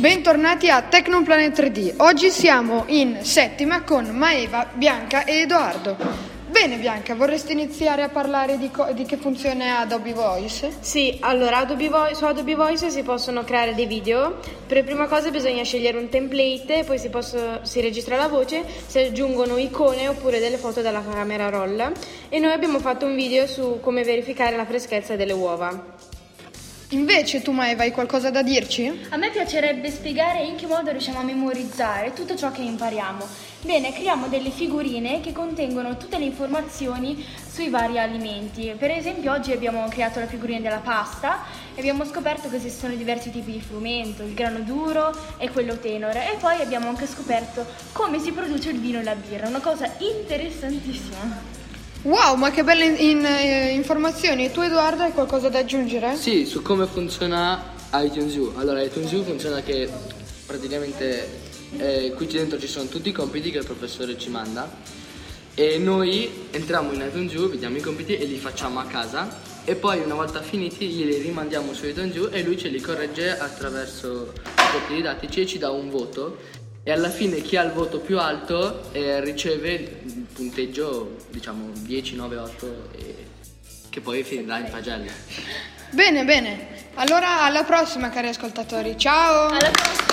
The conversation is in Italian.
Bentornati a Tecnoplanet 3D. Oggi siamo in settima con Maeva, Bianca e Edoardo. Bene Bianca, vorresti iniziare a parlare di, co- di che funzione ha Adobe Voice? Sì, allora Adobe Voice, su Adobe Voice si possono creare dei video. Per prima cosa bisogna scegliere un template, poi si, posso- si registra la voce, si aggiungono icone oppure delle foto dalla camera roll. E noi abbiamo fatto un video su come verificare la freschezza delle uova. Invece tu Maeva hai qualcosa da dirci? A me piacerebbe spiegare in che modo riusciamo a memorizzare tutto ciò che impariamo. Bene, creiamo delle figurine che contengono tutte le informazioni sui vari alimenti. Per esempio, oggi abbiamo creato la figurina della pasta e abbiamo scoperto che esistono diversi tipi di frumento, il grano duro e quello tenore. E poi abbiamo anche scoperto come si produce il vino e la birra, una cosa interessantissima. Wow, ma che belle in- eh, informazioni! Tu Edoardo hai qualcosa da aggiungere? Sì, su come funziona iTunes U. Allora, iTunes U funziona che praticamente eh, qui dentro ci sono tutti i compiti che il professore ci manda e noi entriamo in iTunes U, vediamo i compiti e li facciamo a casa e poi una volta finiti glieli rimandiamo su iTunes U e lui ce li corregge attraverso i compiti didattici e ci dà un voto e alla fine chi ha il voto più alto eh, riceve il punteggio diciamo 10, 9, 8 e che poi finirà in pagelle. Bene, bene. Allora alla prossima cari ascoltatori. Ciao! Alla prossima!